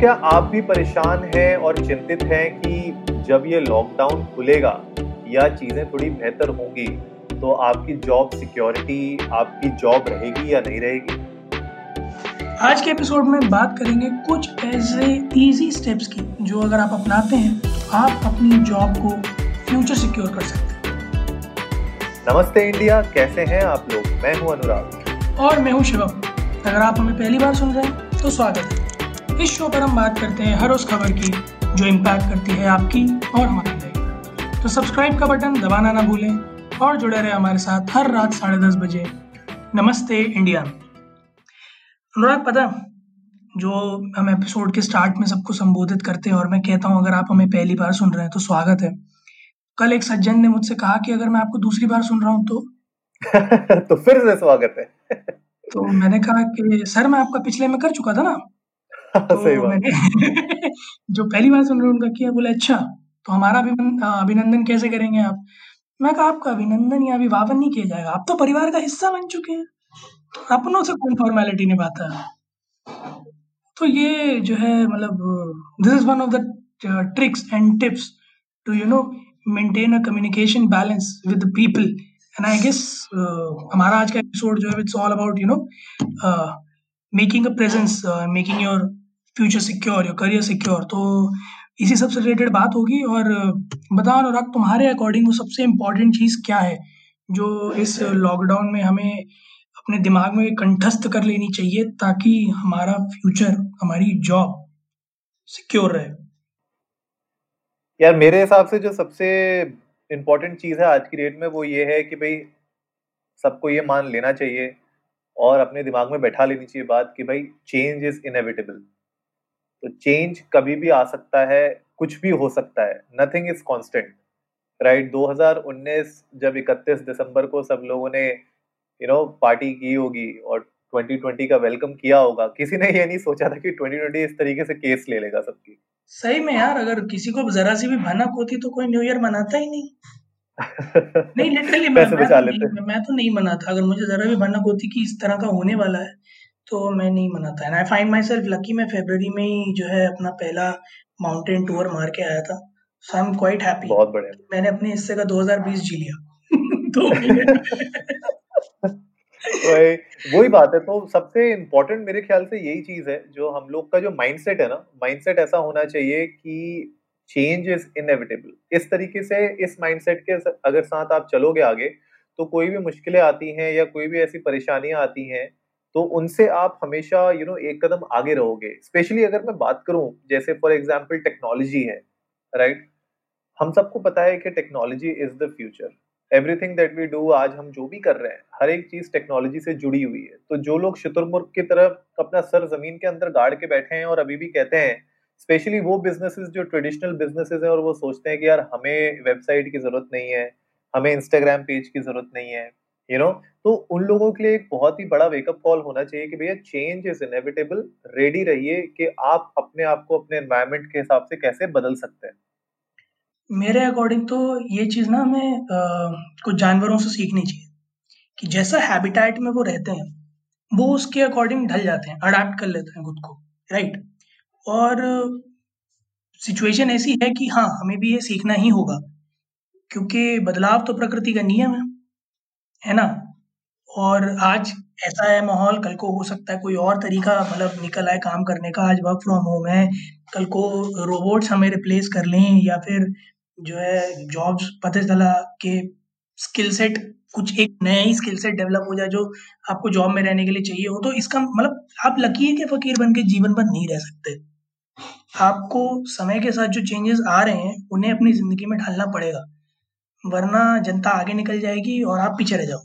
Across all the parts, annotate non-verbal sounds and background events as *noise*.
क्या आप भी परेशान हैं और चिंतित हैं कि जब ये लॉकडाउन खुलेगा या चीज़ें थोड़ी बेहतर होंगी तो आपकी जॉब सिक्योरिटी आपकी जॉब रहेगी या नहीं रहेगी? आज के एपिसोड में बात करेंगे कुछ ऐसे इजी स्टेप्स की जो अगर आप अपनाते हैं तो आप अपनी जॉब को फ्यूचर सिक्योर कर सकते हैं। नमस्ते इंडिया कैसे हैं आप लोग? मैं हूँ अनुराग। और मैं हूँ शिवम। अगर आप हमें पहली बार सुन रहे हैं तो स्वागत है। इस शो पर हम बात करते हैं हर उस खबर की जो इम्पैक्ट करती है आपकी और हमारी लाइफ तो सब्सक्राइब का बटन दबाना ना भूलें और जुड़े रहे हमारे साथ हर रात साढ़े दस बजे नमस्ते इंडिया अनुराग पता जो हम एपिसोड के स्टार्ट में सबको संबोधित करते हैं और मैं कहता हूँ अगर आप हमें पहली बार सुन रहे हैं तो स्वागत है. कल एक सज्जन ने मुझसे कहा कि अगर मैं आपको दूसरी बार सुन रहा हूँ तो? *laughs* तो फिर से स्वागत है। *laughs* तो मैंने कहा कि सर मैं आपका पिछले में कर चुका था ना? *laughs* तो सही बात। मैंने *laughs* जो पहली बार सुन रहे उनका किया बोले अच्छा तो हमारा अभिमन- अभिनंदन कैसे करेंगे आप? मैं कहा आपका अभिनंदन या अभिवादन नहीं किया जाएगा। आप तो परिवार का हिस्सा बन चुके हैं अपनों से कौन फॉर्मेलिटी निभाता है? तो ये जो है मतलब this is one of the tricks and tips to you know maintain a communication balance with people and I guess हमारा आज का एपिसोड जो है it's all about you know making a presence making your future secure your career secure तो इसी सबसे related बात होगी और बताओ अनुराग, तुम्हारे अकॉर्डिंग वो सबसे इम्पोर्टेंट चीज़ क्या है जो इस लॉकडाउन में हमें अपने दिमाग में कंठस्थ कर लेनी चाहिए ताकि हमारा फ्यूचर हमारी जॉब सिक्योर रहे? यार, मेरे हिसाब से जो सबसे इम्पोर्टेंट चीज़ है आज की डेट में वो ये है कि भाई सबको ये मान लेना चाहिए और अपने दिमाग में बैठा लेनी चाहिए बात कि भाई चेंज इज़ इनएविटेबल तो चेंज कभी भी आ सकता है कुछ भी हो सकता है नथिंग इज़ कॉन्स्टेंट राइट 2019 जब 31 दिसंबर को सब लोगों ने यू नो पार्टी की होगी और 2020 का वेलकम किया होगा किसी ने ये नहीं सोचा था कि 2020 इस तरीके से केस ले लेगा सबकी। सही में यार अगर किसी को जरा सी भी भनक होती तो कोई न्यू ईयर मनाता ही नहीं। नहीं लिटरली *laughs* मैं मैं तो नहीं मैं तो नहीं मनाता अगर मुझे जरा भी भनक होती कि इस तरह का होने वाला है तो मैं नहीं मनाता। And I find my self lucky मैं फेब्रवरी में ही जो है अपना पहला माउंटेन टूर मार के आया था। So I am quite happy बहुत बढ़िया। मैंने अपने हिस्से का 2020 जी लिया। दो *laughs* महीने वही वही बात है। तो सबसे इम्पोर्टेंट मेरे ख्याल से यही चीज़ है जो हम लोग का जो माइंडसेट है ना माइंडसेट ऐसा होना चाहिए कि चेंज इज़ इनएविटेबल इस तरीके से इस माइंडसेट के अगर साथ आप चलोगे आगे तो कोई भी मुश्किलें आती हैं या कोई भी ऐसी परेशानियाँ आती हैं तो उनसे आप हमेशा यू you नो know, एक कदम आगे रहोगे। स्पेशली अगर मैं बात करूँ जैसे फॉर एग्ज़ाम्पल टेक्नोलॉजी है राइट right? हम सबको पता है कि technology is the future everything that we do आज हम जो भी कर रहे हैं हर एक चीज़ टेक्नोलॉजी से जुड़ी हुई है। तो जो लोग शुतुरमुर्ग की तरह अपना सर ज़मीन के अंदर गाड़ के बैठे हैं और अभी भी कहते हैं स्पेशली वो बिजनेसेस जो ट्रेडिशनल बिजनेसेस हैं और वो सोचते हैं कि यार हमें वेबसाइट की ज़रूरत नहीं है हमें इंस्टाग्राम पेज की ज़रूरत नहीं है। यू नो तो उन लोगों के लिए एक बहुत ही बड़ा वेकअप कॉल होना चाहिए कि भैया चेंज इज़ इनएविटेबल रेडी रहिए कि आप अपने आप को अपने एनवायरनमेंट के हिसाब से कैसे बदल सकते हैं। मेरे अकॉर्डिंग तो ये चीज़ ना हमें कुछ जानवरों से सीखनी चाहिए कि जैसा हैबिटेट में वो रहते हैं, वो उसके अकॉर्डिंग ढल जाते हैं अडाप्ट कर लेते हैं खुद को राइट और सिचुएशन ऐसी है कि हाँ हमें भी ये सीखना ही होगा, क्योंकि बदलाव तो प्रकृति का नियम है। है ना? और आज ऐसा है माहौल, कल को हो सकता है कोई और तरीका मतलब निकल आए काम करने का, आज वर्क फ्रॉम होम है, कल को रोबोट्स हमें रिप्लेस कर लें या फिर जो है जॉब्स पता चला कि स्किल सेट कुछ एक नया ही स्किल सेट डेवलप हो जाए जो आपको जॉब में रहने के लिए चाहिए हो तो इसका मतलब आप लकी लकीर के फकीर बन के जीवन भर नहीं रह सकते। आपको समय के साथ जो चेंजेस आ रहे हैं, उन्हें अपनी ज़िंदगी में ढालना पड़ेगा। वरना जनता आगे निकल जाएगी और आप पीछे रह जाओ।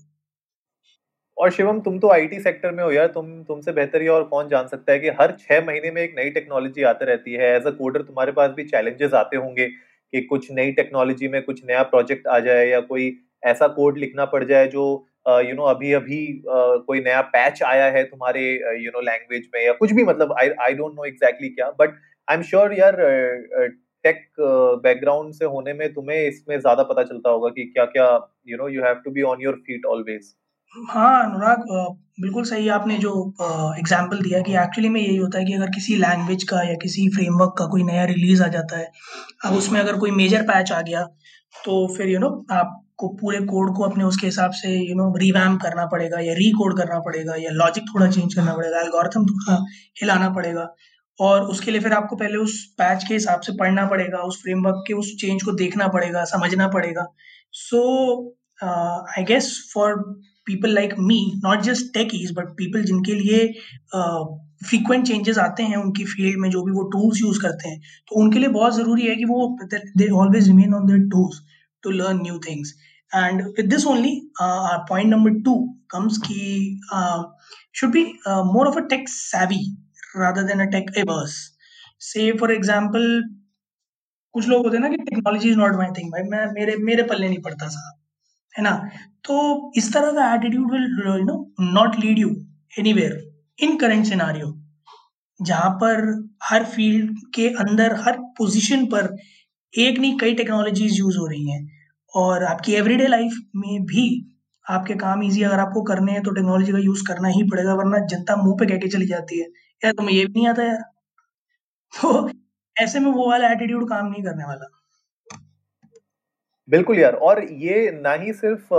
और शिवम, तुम तो आईटी सेक्टर में हो यार। तुम, तुमसे बेहतर ही और कौन जान सकता है कि हर छह महीने में एक नई टेक्नोलॉजी आती रहती है। एज अ कोडर तुम्हारे पास भी चैलेंजेस आते होंगे कि कुछ नई टेक्नोलॉजी में कुछ नया प्रोजेक्ट आ जाए या कोई ऐसा कोड लिखना पड़ जाए जो यू नो अभी अभी कोई नया पैच आया है तुम्हारे यू नो लैंग्वेज में या कुछ भी मतलब I I don't know exactly क्या बट आई एम श्योर यार टेक बैकग्राउंड से होने में तुम्हें इसमें ज़्यादा पता चलता होगा कि क्या क्या you know you have to be on your feet always हाँ, अनुराग बिल्कुल सही आपने जो एग्ज़ाम्पल दिया कि एक्चुअली में यही होता है कि अगर किसी लैंग्वेज का या किसी फ्रेमवर्क का कोई नया रिलीज़ आ जाता है, अब उसमें अगर कोई मेजर पैच आ गया, तो फिर यू you नो know, आपको पूरे कोड को अपने उसके हिसाब से यू नो रिवैम्प करना पड़ेगा या रीकोड करना पड़ेगा या लॉजिक थोड़ा चेंज करना पड़ेगा, एल्गोरिथम थोड़ा हिलाना पड़ेगा। और उसके लिए फिर आपको पहले उस पैच के हिसाब से पढ़ना पड़ेगा, उस फ्रेमवर्क के उस चेंज को देखना पड़ेगा, समझना पड़ेगा। So I guess for people like me not just tech is but people जिनके लिए फ्रीक्वेंट चेंजेस आते हैं उनकी फ़ील्ड में जो भी वो टूल्स यूज़ करते हैं तो उनके लिए बहुत ज़रूरी है कि वो they always remain on their tools to learn new things and with this only uh, our point number two comes ki uh, should be uh, more rather than a tech averse. Say, for example, कुछ लोग होते हैं ना कि technology is not my thing भाई। मैं, मेरे मेरे पल्ले नहीं पड़ता साहब है ना? तो इस तरह का attitude will you know not lead you anywhere in current scenario जहाँ पर हर फ़ील्ड के अंदर, हर पोजीशन पर एक नहीं, कई टेक्नोलॉजीज़ यूज़ हो रही हैं। और आपकी एवरीडे लाइफ में भी आपके काम इजी अगर आपको करने हैं तो टेक्नोलॉजी का यूज़ करना ही पड़ेगा, वरना जनता मुँह पे कह के चली जाती है। यार तुम्हें ये भी नहीं आता यार। तो ऐसे में वो वाला एटीट्यूड काम नहीं करने वाला। बिल्कुल यार और ये ना ही सिर्फ़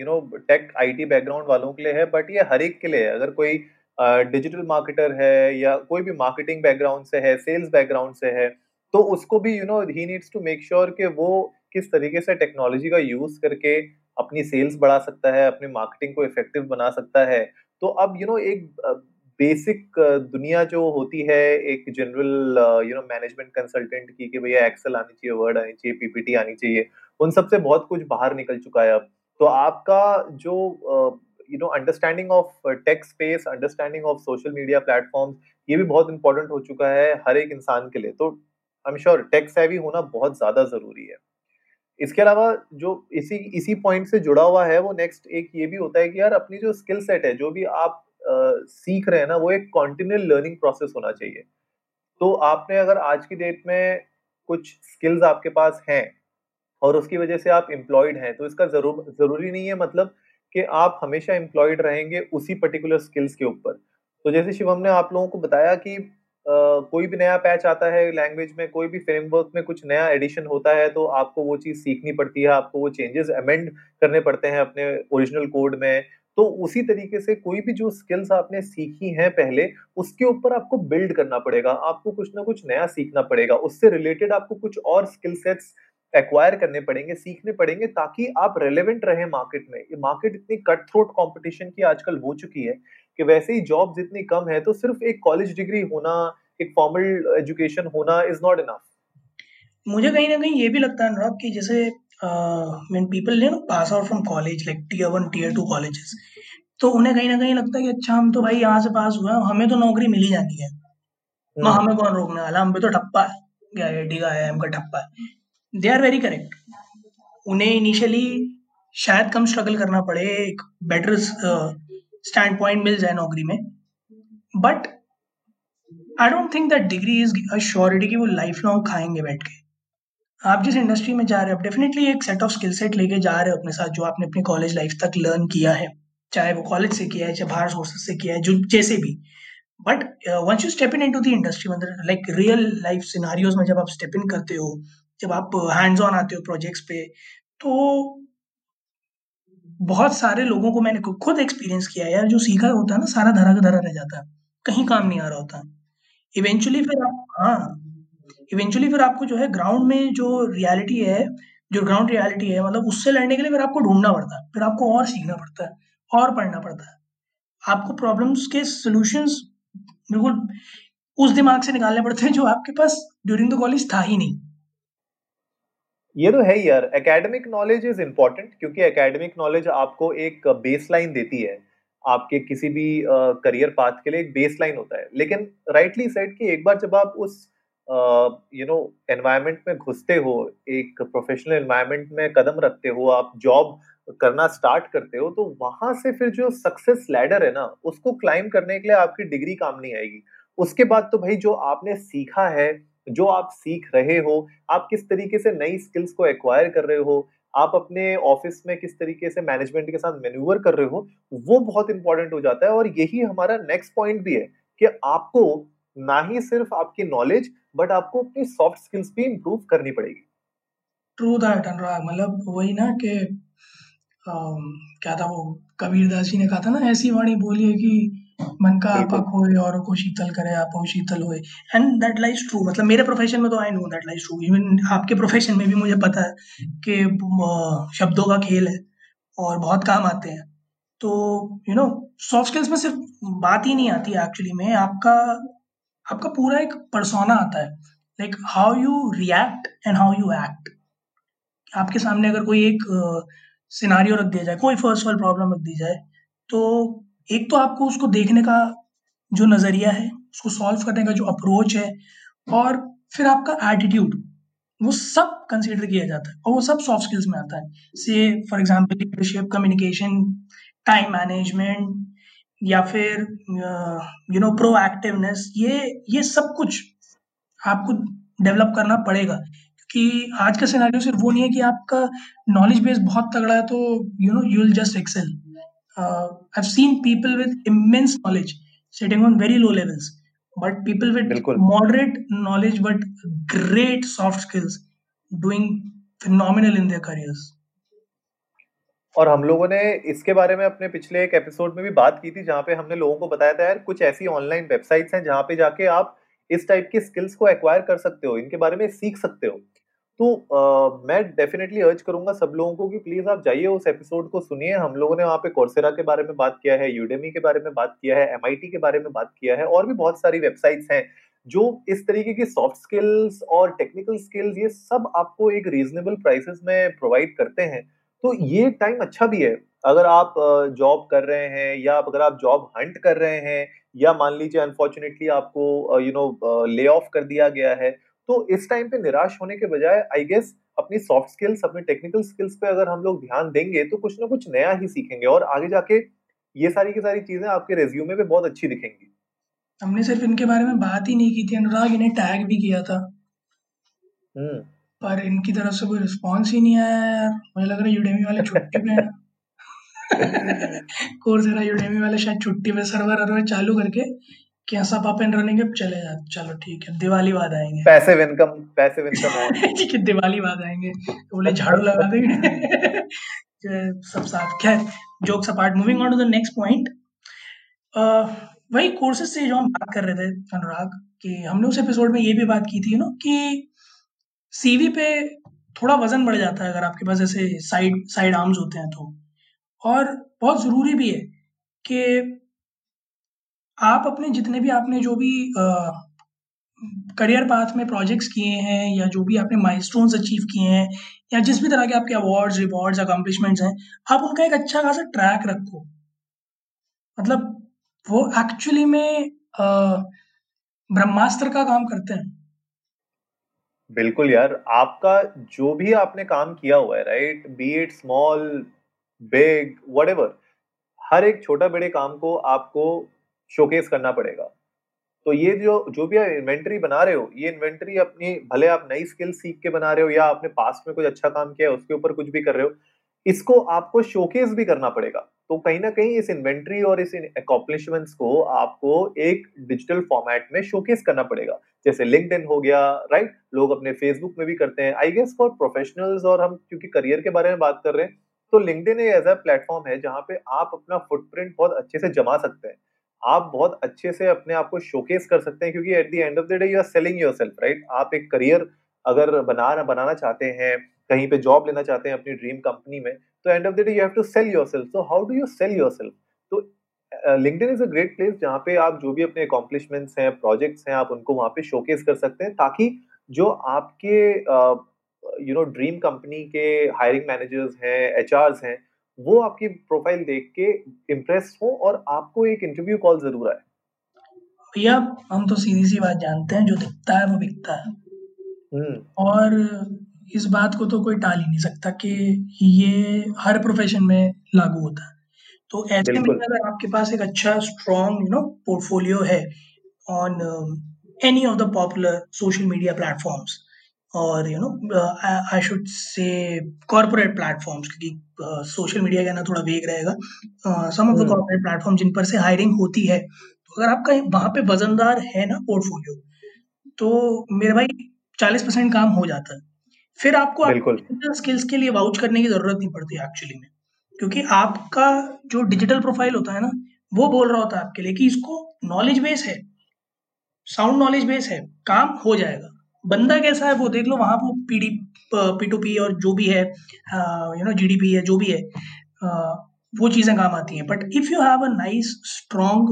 you know tech IT background वालों के लिए है बट ये हर एक के लिए है। अगर कोई डिजिटल uh, मार्केटर है या कोई भी मार्केटिंग बैकग्राउंड से है सेल्स बैकग्राउंड से है तो उसको भी you know he needs to make sure कि वो किस तरीके से टेक्नोलॉजी का यूज़ करके अपनी सेल्स बढ़ा सकता है अपनी मार्केटिंग को इफ़ेक्टिव बना सकता है। तो अब यू you नो know, एक बेसिक दुनिया जो होती है, एक general you know management consultant की कि भैया एक्सेल आनी चाहिए वर्ड आनी चाहिए पीपीटी आनी चाहिए, उन सबसे बहुत कुछ बाहर निकल चुका है अब। तो आपका जो you know understanding of tech space understanding of social media platform ये भी बहुत इंपॉर्टेंट हो चुका है हर एक इंसान के लिए। तो आई एम श्योर टेक सेवी होना बहुत ज़्यादा ज़रूरी है। इसके अलावा जो इसी इसी पॉइंट से जुड़ा हुआ है, वो नेक्स्ट एक ये भी होता है कि यार अपनी जो स्किल सेट है, जो भी आप सीख रहे हैं ना वो एक कॉन्टिन्यूल लर्निंग प्रोसेस होना चाहिए। तो आपने अगर आज की डेट में कुछ स्किल्स आपके पास हैं और उसकी वजह से आप एम्प्लॉयड हैं तो इसका ज़रूर ज़रूरी नहीं है मतलब कि आप हमेशा एम्प्लॉयड रहेंगे उसी पर्टिकुलर स्किल्स के ऊपर। तो जैसे शिवम ने आप लोगों को बताया कि Uh, कोई भी नया पैच आता है लैंग्वेज में कोई भी फ्रेमवर्क में कुछ नया एडिशन होता है तो आपको वो चीज़ सीखनी पड़ती है आपको वो चेंजेस अमेंड करने पड़ते हैं अपने ओरिजिनल कोड में तो उसी तरीके से कोई भी जो स्किल्स आपने सीखी हैं पहले, उसके ऊपर आपको बिल्ड करना पड़ेगा, आपको कुछ ना कुछ नया सीखना पड़ेगा। उससे रिलेटेड आपको कुछ और स्किल सेट्स एक्वायर करने पड़ेंगे, सीखने पड़ेंगे, ताकि आप रेलेवेंट रहे मार्केट में। ये मार्केट इतनी कट थ्रोट कॉम्पिटिशन की आजकल हो चुकी है कि वैसे ही जॉब्स इतनी कम है तो सिर्फ़ एक कॉलेज डिग्री होना, एक फॉर्मल एजुकेशन होना इज़ नॉट इनफ मुझे कहीं ना कहीं ये भी लगता है अनुराग कि जैसे when people you know pass out from college like tier one tier two colleges तो उन्हें कहीं ना कहीं लगता है कि अच्छा हम तो भाई यहाँ से पास हुए हैं हमें तो नौकरी मिल ही जानी है। ना हमें कौन रोकने वाला? हम पे तो ठप्पा है क्या आई का एम का ठप्पा है। दे आर वेरी करेक्ट उन्हें इनिशियली शायद कम स्ट्रगल करना पड़े एक बेटर स्टैंड पॉइंट मिल जाए नौकरी में। But I don't think that degree is assurity कि वो लाइफ लॉन्ग खाएँगे बैठ के। आप जिस इंडस्ट्री में जा रहे हो, आप डेफिनेटली एक सेट ऑफ़ स्किल सेट लेके जा रहे हो अपने साथ, जो आपने अपनी कॉलेज लाइफ तक लर्न किया है। चाहे वो कॉलेज से किया है, चाहे बाहर सोर्सेज से किया है, जो जैसे भी। But once you step in into the industry मतलब लाइक रियल लाइफ सिनारियोज में जब आप स्टेप इन करते हो, जब आप हैंड्स ऑन आते हो प्रोजेक्ट्स पे तो बहुत सारे लोगों को मैंने खुद एक्सपीरियंस किया है यार, जो सीखा होता है ना, सारा धरा का धरा रह जाता है। कहीं काम नहीं आ रहा होता। इवेंचुअली फिर आप हाँ। इवेंचुअली फिर आपको जो है ग्राउंड में जो रियलिटी है, जो ग्राउंड रियलिटी है मतलब उससे लड़ने के लिए फिर आपको ढूंढना पड़ता है, फिर आपको और सीखना पड़ता है, और पढ़ना पड़ता है। आपको प्रॉब्लम्स के सोल्यूशंस बिल्कुल उस दिमाग से निकालने पड़ते हैं जो आपके पास ड्यूरिंग द कॉलेज था ही नहीं। ये तो है यार एकेडमिक नॉलेज इज़ इम्पोर्टेंट क्योंकि एकेडमिक नॉलेज आपको एक बेस लाइन देती है। आपके किसी भी करियर पाथ के लिए एक बेस लाइन होता है। लेकिन राइटली सेट कि एक बार जब आप उस यू नो एनवायरनमेंट में घुसते हो, एक प्रोफेशनल एनवायरनमेंट में कदम रखते हो, आप जॉब करना स्टार्ट करते हो तो वहाँ से फिर जो सक्सेस लैडर है ना, उसको क्लाइम करने के लिए आपकी डिग्री काम नहीं आएगी। उसके बाद तो भाई जो आपने सीखा है, जो आप सीख रहे हो, आप किस तरीके से नई स्किल्स को एक्वायर कर रहे हो, आप अपने ऑफ़िस में किस तरीके से मैनेजमेंट के साथ मैन्यूवर कर रहे हो, वो बहुत इंपॉर्टेंट हो जाता है और यही हमारा नेक्स्ट पॉइंट भी है कि आपको ना ही सिर्फ़ आपकी नॉलेज बट आपको अपनी सॉफ्ट स्किल्स भी इंप्रूव करनी पड़ेगी। True that Anurag. मतलब वही ना कि क्या था वो कबीर दास जी ने कहा था ना ऐसी वाणी बोलिए कि मन का आपा खोए और को शीतल करे आप शीतल होए। एंड दैट लाइज ट्रू मतलब मेरे प्रोफेशन में तो I know that lies true even आपके प्रोफेशन में भी मुझे पता है कि शब्दों का खेल है और बहुत काम आते हैं। तो यू नो सॉफ्ट स्किल्स में सिर्फ़ बात ही नहीं आती एक्चुअली में आपका आपका पूरा एक परसोना आता है like how you react and how you act आपके सामने अगर कोई एक सिनारियो रख दिया जाए, कोई फ़र्स्ट वर्ल्ड प्रॉब्लम रख दी जाए तो एक तो आपको उसको देखने का जो नज़रिया है, उसको सॉल्व करने का जो अप्रोच है, और फिर आपका एटीट्यूड वो सब कंसिडर किया जाता है, और वो सब सॉफ्ट स्किल्स में आता है. Say for example leadership communication time management या फिर यू नो प्रोएक्टिवनेस ये ये सब कुछ आपको डेवलप करना पड़ेगा। कि आज का सिनेरियो सिर्फ़ वो नहीं है कि आपका नॉलेज बेस बहुत तगड़ा है तो you know you will just excel I seen people with immense knowledge sitting on very low levels but people with moderate knowledge but great soft skills doing phenomenal in their careers और हम लोगों ने इसके बारे में अपने पिछले एक एपिसोड में भी बात की थी जहाँ पे हमने लोगों को बताया था यार कुछ ऐसी ऑनलाइन वेबसाइट्स हैं जहाँ पे जाके आप इस टाइप की स्किल्स को एक्वायर कर सकते हो इनके बारे में सीख सकते हो। तो आ, मैं डेफिनेटली अर्ज़ करूँगा सब लोगों को कि प्लीज़ आप जाइए उस एपिसोड को सुनिए। हम लोगों ने वहाँ पे कोर्सेरा के बारे में बात किया है यूडेमी के बारे में बात किया है एमआईटी के बारे में बात किया है और भी बहुत सारी वेबसाइट्स हैं जो इस तरीके की सॉफ्ट स्किल्स और टेक्निकल स्किल्स ये सब आपको एक रीजनेबल प्राइसेस में प्रोवाइड करते हैं। तो ये टाइम अच्छा भी है। अगर आप जॉब कर रहे हैं या अगर आप जॉब हंट कर रहे हैं या मान लीजिए अनफॉर्चुनेटली आपको यू नो ले ऑफ़ कर दिया गया है तो इस टाइम पे निराश होने के बजाय आई गेस अपनी सॉफ्ट स्किल्स अपने टेक्निकल स्किल्स पे अगर हम लोग ध्यान देंगे तो कुछ ना कुछ नया ही सीखेंगे और आगे जाके ये सारी की सारी चीज़ें आपके रेज्यूमे पे बहुत अच्छी दिखेंगी। हमने सिर्फ़ इनके बारे में बात ही नहीं की थी अनुराग इन्हें टैग भी किया था। हम्म। पर इनकी तरफ़ से कोई रिस्पॉन्स ही नहीं आया यार। मुझे लग रहा है यूडेमी वाले छुट्टी पे हैं। *laughs* कोर्सेरा यूडेमी वाले शायद छुट्टी पे सर्वर अर्वर चालू करके कि सब अप एंड रनिंग चले जा चलो ठीक है दिवाली बाद आएँगे। पैसे इनकम पैसे इनकम *laughs* ठीक है दिवाली बाद आएँगे। तो बोले झाड़ू लगा देंगे *laughs* सब साफ़ खैर jokes apart moving on to the next point वही कोर्सेज से जो हम बात कर रहे थे अनुराग कि हमने उस एपिसोड में ये भी बात की थी ना कि सीवी पे थोड़ा वज़न बढ़ जाता है अगर आपके पास ऐसे साइड साइड आर्म्स होते हैं तो। और बहुत ज़रूरी भी है कि आप अपने जितने भी आपने जो भी करियर पाथ में प्रोजेक्ट्स किए हैं या जो भी आपने माइलस्टोन्स अचीव किए हैं या जिस भी तरह के आपके अवार्ड्स रिवॉर्ड्स अकम्पलिशमेंट्स हैं, आप उनका एक अच्छा खासा ट्रैक रखो। मतलब वो एक्चुअली में ब्रह्मास्त्र का काम करते हैं। बिल्कुल यार, आपका जो भी आपने काम किया हुआ है right be it small big what हर एक छोटा बड़े काम को आपको शोकेस करना पड़ेगा। तो ये जो जो भी आप इन्वेंट्री बना रहे हो, ये इन्वेंट्री अपनी, भले आप नई स्किल सीख के बना रहे हो या आपने पास्ट में कुछ अच्छा काम किया है, उसके ऊपर कुछ भी कर रहे हो, इसको आपको शोकेस भी करना पड़ेगा। तो कहीं ना कहीं इस इन्वेंट्री और इस अकॉम्प्लिशमेंट्स को आपको एक डिजिटल फॉर्मेट में शोकेस करना पड़ेगा। जैसे लिंक्डइन हो गया राइट लोग अपने फेसबुक में भी करते हैं। आई गेस फॉर प्रोफेशनल्स और हम, क्योंकि करियर के बारे में बात कर रहे हैं तो लिंक्डइन एज अ प्लेटफॉर्म है जहाँ पे आप अपना फुटप्रिंट बहुत अच्छे से जमा सकते हैं। आप बहुत अच्छे से अपने आप को शोकेस कर सकते हैं, क्योंकि at the end of the day you are selling your self right आप एक करियर अगर बना, बनाना चाहते हैं कहीं पे जॉब लेना चाहते हैं अपनी ड्रीम कंपनी में तो and of the day you have to sell your self so how do you sell your self तो LinkedIn is a great place जहाँ पे आप जो भी अपने अकॉम्प्लिशमेंट्स हैं प्रोजेक्ट्स हैं आप उनको वहाँ पे शोकेस कर सकते हैं ताकि जो आपके यू नो ड्रीम कंपनी के हायरिंग मैनेजर्स हैं एच हैं वो आपकी प्रोफ़ाइल देख के इम्प्रेस हो और आपको एक इंटरव्यू कॉल ज़रूर आए। भैया हम तो सीधी सी बात जानते हैं जो दिखता है वो बिकता है। हम्म। और इस बात को तो कोई टाल ही नहीं सकता कि ये हर प्रोफेशन में लागू होता है। तो ऐसे में अगर आपके पास एक अच्छा स्ट्रॉन्ग यू नो पोर्टफोलियो है on any of the popular social media platforms और you know I should say corporate platforms क्योंकि सोशल मीडिया का ना थोड़ा वेग रहेगा। Some of the corporate platform जिन पर से हायरिंग होती है तो अगर आपका वहाँ पे वजनदार है ना पोर्टफोलियो तो मेरे भाई चालीस परसेंट काम हो जाता है। फिर आपको स्किल्स के लिए वाउच करने की ज़रूरत नहीं पड़ती एक्चुअली में। क्योंकि आपका जो डिजिटल प्रोफ़ाइल होता है ना वो बोल रहा होता है आपके लिए कि इसको नॉलेज बेस है साउंड नॉलेज बेस है काम हो जाएगा। बंदा कैसा है वो देख लो वहाँ वो P D P to P और जो भी है यू नो जीडीपी है जो भी है uh, वो चीज़ें काम आती हैं। But if you have a nice strong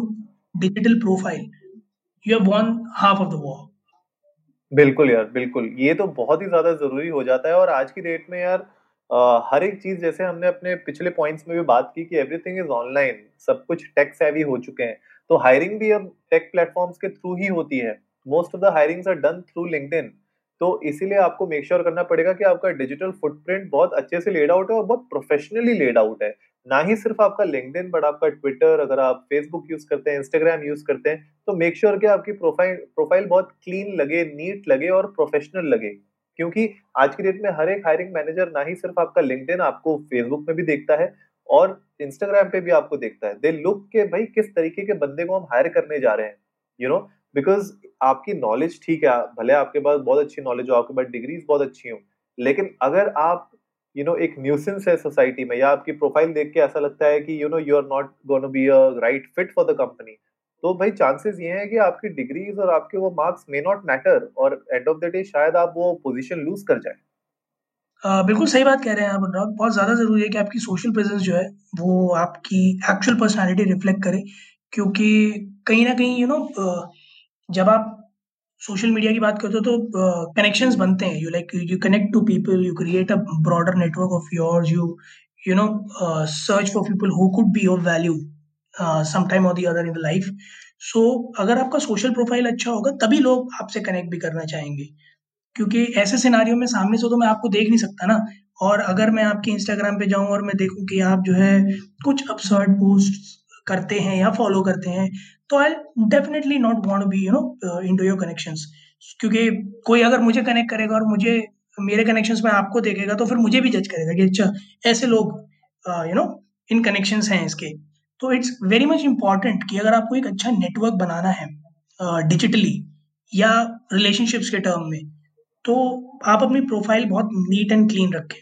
digital profile you have one half of the war बिल्कुल यार बिल्कुल। ये तो बहुत ही ज़्यादा ज़रूरी हो जाता है और आज की डेट में यार आ, हर एक चीज़ जैसे हमने अपने पिछले पॉइंट्स में भी बात की कि एवरीथिंग इज़ ऑनलाइन सब कुछ टेक सेवी हो चुके हैं। तो हायरिंग भी अब टेक प्लेटफॉर्म्स के थ्रू ही होती है। Most of the hirings are done through LinkedIn तो इसीलिए आपको मेक श्योर sure करना पड़ेगा कि आपका डिजिटल फुटप्रिंट बहुत अच्छे से लेड आउट है और बहुत प्रोफेशनली लेड आउट है। ना ही सिर्फ़ आपका लिंक्डइन बट आपका ट्विटर अगर आप फेसबुक यूज़ करते हैं इंस्टाग्राम यूज़ करते हैं तो मेक श्योर sure कि आपकी प्रोफ़ाइल प्रोफ़ाइल बहुत क्लीन लगे नीट लगे और प्रोफेशनल लगे। क्योंकि आज की डेट में हर एक हायरिंग मैनेजर ना ही सिर्फ़ आपका लिंक्डइन आपको फेसबुक में भी देखता है और इंस्टाग्राम पे भी आपको देखता है। दे लुक के भाई किस तरीके के बंदे को हम हायर करने जा रहे हैं यू नो बिकॉज़ आपकी नॉलेज ठीक है, भले आपके पास बहुत अच्छी नॉलेज हो, आपके पास डिग्रीज बहुत अच्छी हो, लेकिन अगर आप यू नो एक न्यूसेंस है सोसाइटी में या आपकी प्रोफ़ाइल देख के ऐसा लगता है कि you know you are not gone be a right fit for the company तो भाई चांसेस ये हैं कि आपकी डिग्रीज और आपके वो मार्क्स मे नॉट मैटर और एंड ऑफ़ द डे शायद आप वो पोजीशन लूज कर जाए। Uh, बिल्कुल सही बात कह रहे हैं आप अनुराग। बहुत ज़्यादा ज़रूरी है कि आपकी सोशल प्रेजेंस जो है वो आपकी एक्चुअल पर्सनालिटी रिफ्लेक्ट करे क्योंकि कहीं ना कहीं यू नो जब आप सोशल मीडिया की बात करते हो तो कनेक्शंस uh, बनते हैं। You like you connect to people you create a broader network of yours you you know search for people who could be of value sometime और the other in the life so अगर आपका social profile अच्छा होगा तभी लोग आपसे connect भी करना चाहेंगे। क्योंकि ऐसे सिनारियों में सामने से तो मैं आपको देख नहीं सकता ना। और अगर मैं आपके इंस्टाग्राम पे जाऊँ और मैं देखूँ कि आप जो है कुछ अपसर्ड पोस्ट करते हैं या फॉलो करते हैं तो I definitely not want be you know into your connections क्योंकि कोई अगर मुझे कनेक्ट करेगा और मुझे मेरे कनेक्शंस में आपको देखेगा तो फिर मुझे भी जज करेगा कि अच्छा ऐसे लोग यू नो इन कनेक्शंस हैं इसके। तो इट्स वेरी मच इंपॉर्टेंट कि अगर आपको एक अच्छा नेटवर्क बनाना है डिजिटली uh, या रिलेशनशिप्स के टर्म में तो आप अपनी प्रोफ़ाइल बहुत नीट एंड क्लीन रखें।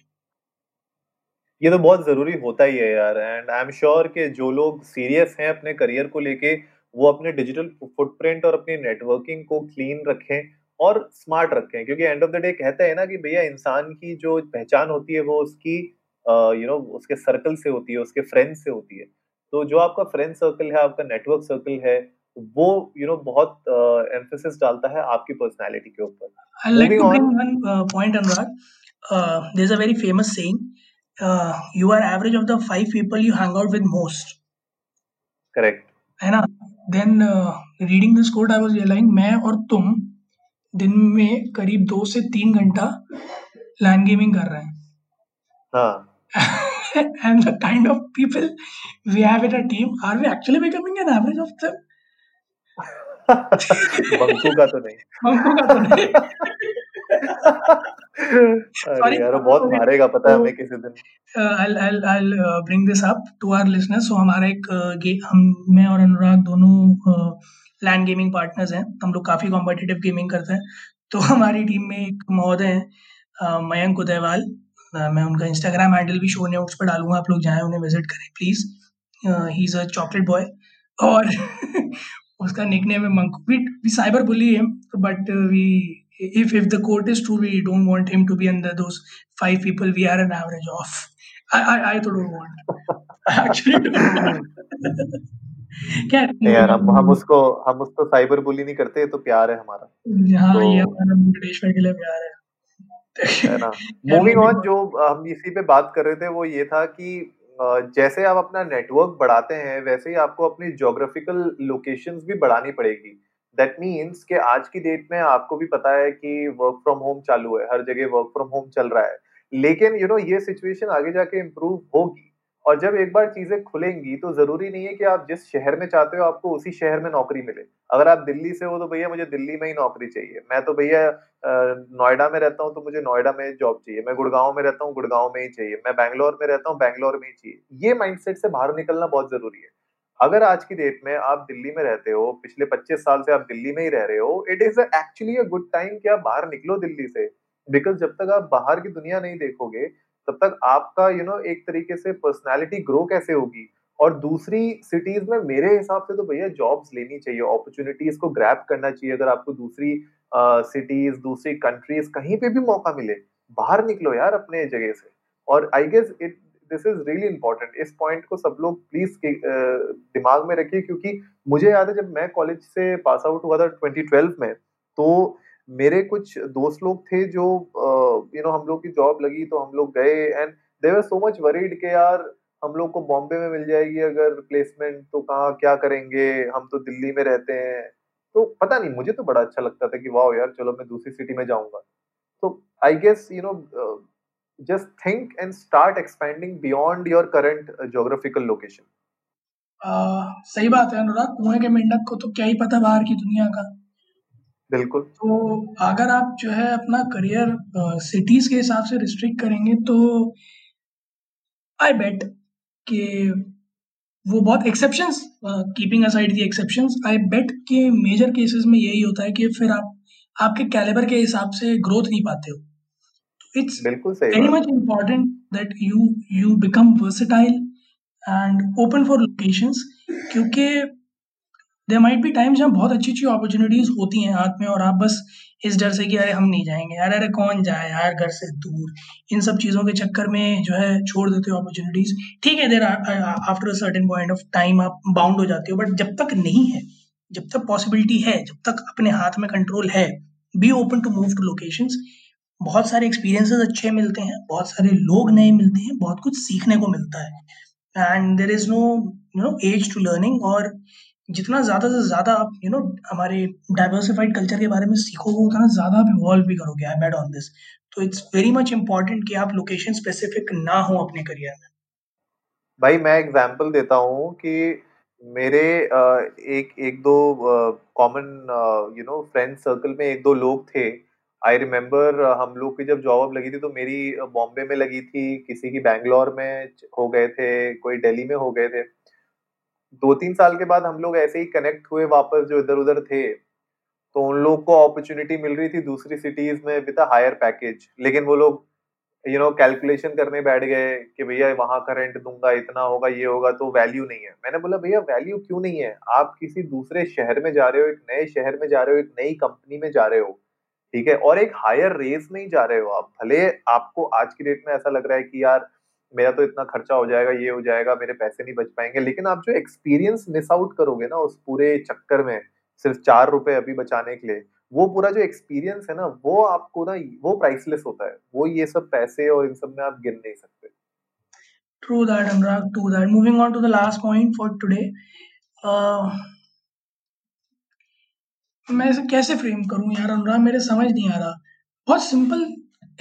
ये तो बहुत ज़रूरी होता ही है यार एंड आई एम श्योर कि जो लोग सीरियस हैं अपने करियर को लेके वो अपने डिजिटल फुटप्रिंट और अपनी नेटवर्किंग को क्लीन रखें और स्मार्ट रखें। क्योंकि एंड ऑफ़ द डे कहते हैं ना कि भैया इंसान की जो पहचान होती है वो उसकी यू नो you know, उसके सर्कल से होती है उसके फ्रेंड्स से होती है। तो जो आपका फ्रेंड सर्कल है आपका नेटवर्क सर्कल है वो यू you नो know, बहुत एम्फेसिस डालता है आपकी पर्सनालिटी के ऊपर। To bring one uh, point, Anurag. Uh, there's a very famous saying: uh, "You are average of the five people you hang out with most." Correct है ना? Then reading this quote I was realizing मैं और तुम दिन में करीब दो से तीन घंटा लैंड गेमिंग कर रहे हैं हाँ and the kind of people we have in our team, are we actually becoming an average of them? Banku का तो नहीं हमको का तो नहीं Sorry, यार बहुत मारेगा पता है हमें किसी दिन। I'll I'll I'll bring this up to our listeners. So हमारा एक हम मैं और अनुराग दोनों लैंड गेमिंग पार्टनर्स हैं। हम लोग काफ़ी कॉम्पिटिटिव गेमिंग करते हैं। तो *laughs* हमारी टीम में एक महोदय हैं मयंक उदयवाल। मैं उनका इंस्टाग्राम हैंडल भी शो नोट्स पर डालूँगा। आप लोग जाएँ उन्हें विज़िट करें please he is a chocolate boy और *laughs* उसका निकनेम है Manku. We we cyber bully him but we if if the quote is true we don't want him to be under those five people we are an average of. I i, I तो don't want. *laughs* Actually don't want. क्या? नहीं यार हम हम उसको हम उसको cyber bully नहीं करते तो प्यार है हमारा। हाँ तो- ये हमारा वेंकटेश्वर के लिए प्यार है। है *laughs* मूविंग ऑन जो हम इसी पे बात कर रहे थे वो ये था कि जैसे आप अपना नेटवर्क बढ़ाते हैं वैसे ही आपको अपनी जोग्राफिकल लोकेशंस भी बढ़ानी पड़ेगी। दैट मीन्स कि आज की डेट में आपको भी पता है कि वर्क फ्रॉम होम चालू है हर जगह वर्क फ्रॉम होम चल रहा है। लेकिन यू you नो know, ये सिचुएशन आगे जाके इम्प्रूव होगी। और जब एक बार चीज़ें खुलेंगी तो ज़रूरी नहीं है कि आप जिस शहर में चाहते हो आपको उसी शहर में नौकरी मिले। अगर आप दिल्ली से हो तो भैया मुझे दिल्ली में ही नौकरी चाहिए। मैं तो भैया नोएडा में रहता हूँ तो मुझे नोएडा में जॉब चाहिए। मैं गुड़गांव में रहता हूँ गुड़गांव में ही चाहिए। मैं बैंगलोर में रहता हूँ बैंगलोर में ही चाहिए। ये माइंडसेट से बाहर निकलना बहुत ज़रूरी है। अगर आज की डेट में आप दिल्ली में रहते हो पिछले 25 साल से आप दिल्ली में ही रह रहे हो it is actually a good time कि आप बाहर निकलो दिल्ली से। बिकॉज़ जब तक आप बाहर की दुनिया नहीं देखोगे तब तक आपका यू you नो know, एक तरीके से पर्सनैलिटी ग्रो कैसे होगी? और दूसरी सिटीज़ में मेरे हिसाब से तो भैया जॉब्स लेनी चाहिए अपॉर्चुनिटीज़ को ग्रैप करना चाहिए। अगर आपको दूसरी सिटीज़ uh, दूसरी कंट्रीज़ कहीं पे भी मौका मिले बाहर निकलो यार अपने जगह से। और I guess it this is really important इस पॉइंट को सब लोग प्लीज़ दिमाग में रखिए, क्योंकि मुझे याद है जब मैं कॉलेज से पास आउट हुआ था 2012 में तो मेरे कुछ दोस्त लोग थे जो यू नो हम लोग की जॉब लगी तो हम लोग गए and they were so much worried के यार हम लोग को बॉम्बे में मिल जाएगी अगर प्लेसमेंट तो कहाँ, क्या करेंगे? हम तो दिल्ली में रहते हैं। तो पता नहीं, मुझे तो बड़ा अच्छा लगता था कि वाह यार, चलो मैं दूसरी सिटी में जाऊँगा। तो I guess you know just think and start expending beyond your current geographical location सही बात है अनुराग कुएँ के मेंढक को तो क्या ही पता बाहर की दुनिया का। बिल्कुल। तो अगर आप जो है अपना करियर सिटीज़ के हिसाब से रिस्ट्रिक्ट करेंगे तो आई बेट कि वो बहुत exceptions keeping aside the exceptions I bet के मेजर केसेस में यही होता है कि फिर आप आपके कैलिबर के हिसाब से ग्रोथ नहीं पाते हो। It's very much important that you you become versatile and open for locations क्योंकि देर माइट बी टाइम्स जहाँ बहुत अच्छी अच्छी अपॉर्चुनिटीज़ होती हैं हाथ में और आप बस इस डर से कि अरे हम नहीं जाएँगे यार अरे कौन जाए यार घर से दूर। इन सब चीज़ों के चक्कर में जो है छोड़ देते हो अपॉर्चुनिटीज़ ठीक है there after certain point of time आप बाउंड हो जाते हो बट जब तक नहीं है जब तक पॉसिबिलिटी है जब तक अपने हाथ में कंट्रोल है be open to move to locations बहुत सारे एक्सपीरियंसेस अच्छे मिलते हैं, बहुत सारे लोग नए मिलते हैं, बहुत कुछ सीखने को मिलता है। And there is no you know age to learning और जितना ज़्यादा से ज़्यादा आप यू नो हमारे डाइवर्सिफाइड कल्चर के बारे में सीखोगे, उतना ज़्यादा आप इवॉल्व भी करोगे आई बेट ऑन दिस तो इट्स वेरी मच इंपॉर्टेंट कि आप लोकेशन स्पेसिफिक ना हो अपने करियर में। भाई, मैं एग्जांपल देता हूँ कि मेरे एक एक दो common you know friend circle में एक दो लोग थे। आई रिमेम्बर हम लोग की जब जॉब लगी थी तो मेरी बॉम्बे में लगी थी, किसी की बैंगलोर में हो गए थे, कोई दिल्ली में हो गए थे। दो तीन साल के बाद हम लोग ऐसे ही कनेक्ट हुए वापस जो इधर उधर थे। तो उन लोग को अपॉर्चुनिटी मिल रही थी दूसरी सिटीज़ में विद हायर पैकेज लेकिन वो लोग यू नो कैलकुलेशन करने बैठ गए कि भैया वहाँ का रेंट दूँगा, इतना होगा, ये होगा तो वैल्यू नहीं है। मैंने बोला, भैया वैल्यू क्यों नहीं है? आप किसी दूसरे शहर में जा रहे हो, एक नए शहर में जा रहे हो, एक नई कंपनी में जा रहे हो। ठीक है? और एक हायर रेस में ही जा रहे हो आप। भले आपको आज की डेट में ऐसा लग रहा है कि यार, मेरा तो इतना खर्चा हो जाएगा, ये हो जाएगा, मेरे पैसे नहीं बच पाएँगे, लेकिन आप जो एक्सपीरियंस मिस आउट करोगे ना उस पूरे चक्कर में, सिर्फ़ चार रुपए अभी बचाने के लिए, वो पूरा जो एक्सपीरियंस है ना, वो आपको ना, वो प्राइसलेस होता है। वो ये सब पैसे और इन सब में आप गिन नहीं सकते। True that Anurag true that moving on to the last point for today तो मैं इसे कैसे फ्रेम करूँ यार अनुराग? मेरे समझ नहीं आ रहा। बहुत सिंपल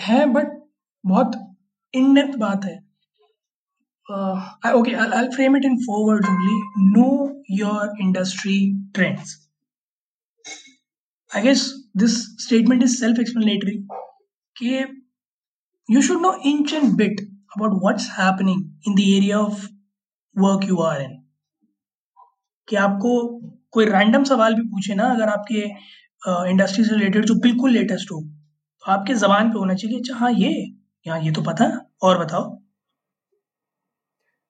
है बट बहुत इन डेप्थ बात है। Okay I frame it in forward only know your industry trends I guess this statement is self explanatory कि you should know inch and bit about what's happening in the area of work you are in कि आपको कोई random सवाल भी पूछे ना, अगर आपके इंडस्ट्री से रिलेटेड जो बिल्कुल लेटेस्ट हो तो आपके जबान पे होना चाहिए अच्छा हाँ ये, यहाँ ये तो पता, और बताओ।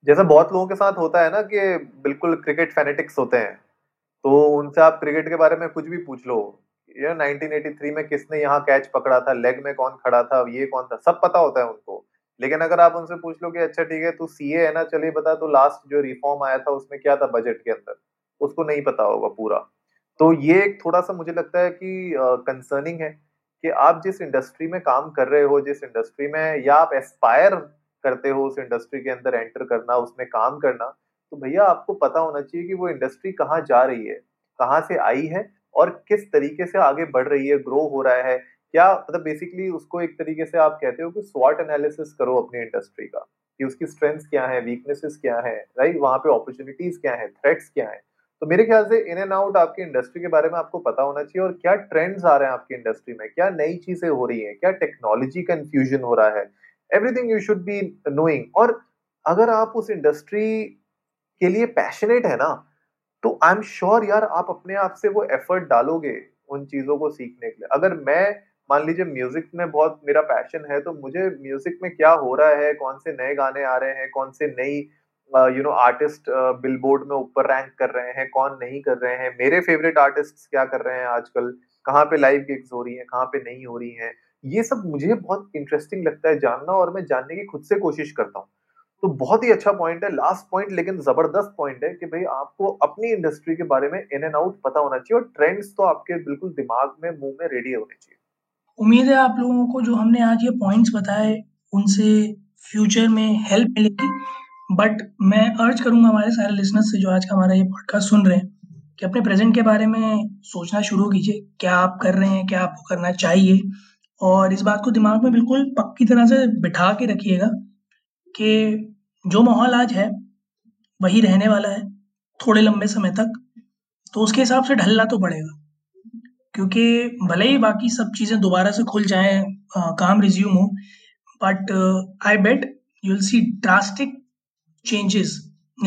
जैसे बहुत लोगों के साथ होता है ना कि बिल्कुल क्रिकेट फैनेटिक्स होते हैं तो उनसे आप क्रिकेट के बारे में कुछ भी पूछ लो, ये 1983 में किसने यहाँ कैच पकड़ा था लेग में कौन खड़ा था, ये कौन था, सब पता होता है उनको। लेकिन अगर आप उनसे पूछ लो कि अच्छा ठीक है, तू सीए है ना, चलिए बता तो लास्ट जो रिफॉर्म आया था, उसमें क्या था बजट के अंदर? उसको नहीं पता होगा पूरा। तो ये एक थोड़ा सा मुझे लगता है कि कंसर्निंग uh, है कि आप जिस इंडस्ट्री में काम कर रहे हो जिस इंडस्ट्री में या आप एस्पायर करते हो उस इंडस्ट्री के अंदर एंटर करना उसमें काम करना तो भैया आपको पता होना चाहिए कि वो इंडस्ट्री कहाँ जा रही है कहाँ से आई है और किस तरीके से आगे बढ़ रही है ग्रो हो रहा है। क्या मतलब बेसिकली उसको एक तरीके से आप कहते हो कि स्वॉट एनालिसिस करो अपनी इंडस्ट्री का कि उसकी स्ट्रेंथ्स क्या है वीकनेसेस क्या है राइट वहाँ पे अपॉर्चुनिटीज़ क्या है थ्रेट्स क्या है। तो मेरे ख्याल से इन एंड आउट आपकी इंडस्ट्री के बारे में आपको पता होना चाहिए और क्या ट्रेंड्स आ रहे हैं आपकी इंडस्ट्री में? क्या नई चीज़ें हो रही हैं? क्या टेक्नोलॉजी का इन्फ्यूजन हो रहा है? Everything you should be knowing और अगर आप उस इंडस्ट्री के लिए पैशनेट है ना तो आई एम श्योर यार आप अपने आप से वो एफर्ट डालोगे उन चीज़ों को सीखने के लिए। अगर मैं, मान लीजिए म्यूज़िक में बहुत मेरा पैशन है तो मुझे म्यूज़िक में क्या हो रहा है? कौन से नए गाने आ रहे हैं? कौन से नई यू नो आर्टिस्ट बिलबोर्ड में ऊपर रैंक कर रहे हैं, कौन नहीं कर रहे हैं? मेरे फेवरेट आर्टिस्ट क्या कर रहे हैं आजकल? कहाँ पे लाइव गिग्स हो रही हैं, कहाँ पे नहीं हो रही हैं? ये सब मुझे बहुत इंटरेस्टिंग लगता है जानना और मैं जानने की खुद से कोशिश करता हूँ। तो बहुत ही अच्छा पॉइंट है लास्ट पॉइंट लेकिन ज़बरदस्त पॉइंट है कि भाई आपको अपनी इंडस्ट्री के बारे में इन एंड आउट पता होना चाहिए और ट्रेंड्स तो आपके बिल्कुल दिमाग में, मुँह में रेडी होने चाहिए। उम्मीद है आप लोगों को जो हमने आज ये पॉइंट्स बताए, उनसे फ्यूचर में हेल्प मिलेगी। बट मैं अर्ज़ करूँगा हमारे सारे लिसनर्स से जो आज का हमारा ये पॉडकास्ट सुन रहे हैं कि अपने प्रेजेंट के बारे में सोचना शुरू कीजिए, क्या आप कर रहे हैं, क्या आपको करना चाहिए? और इस बात को दिमाग में बिल्कुल पक्की तरह से बिठा के रखिएगा कि जो माहौल आज है, वही रहने वाला है थोड़े लंबे समय तक तो उसके हिसाब से ढलना तो पड़ेगा। क्योंकि भले ही बाकी सब चीज़ें दोबारा से खुल जाएँ काम रिज्यूम हो but I bet you will see drastic changes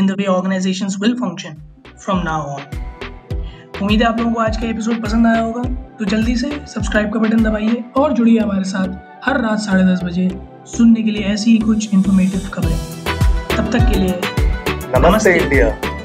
in the way organizations will function from now on. उम्मीद है आप लोगों को आज का एपिसोड पसंद आया होगा। तो जल्दी से सब्सक्राइब का बटन दबाइए और जुड़िए हमारे साथ हर रात साढ़े दस बजे सुनने के लिए ऐसी ही कुछ इन्फॉर्मेटिव खबरें। तब तक के लिए नमस्ते, नमस्ते। इंडिया।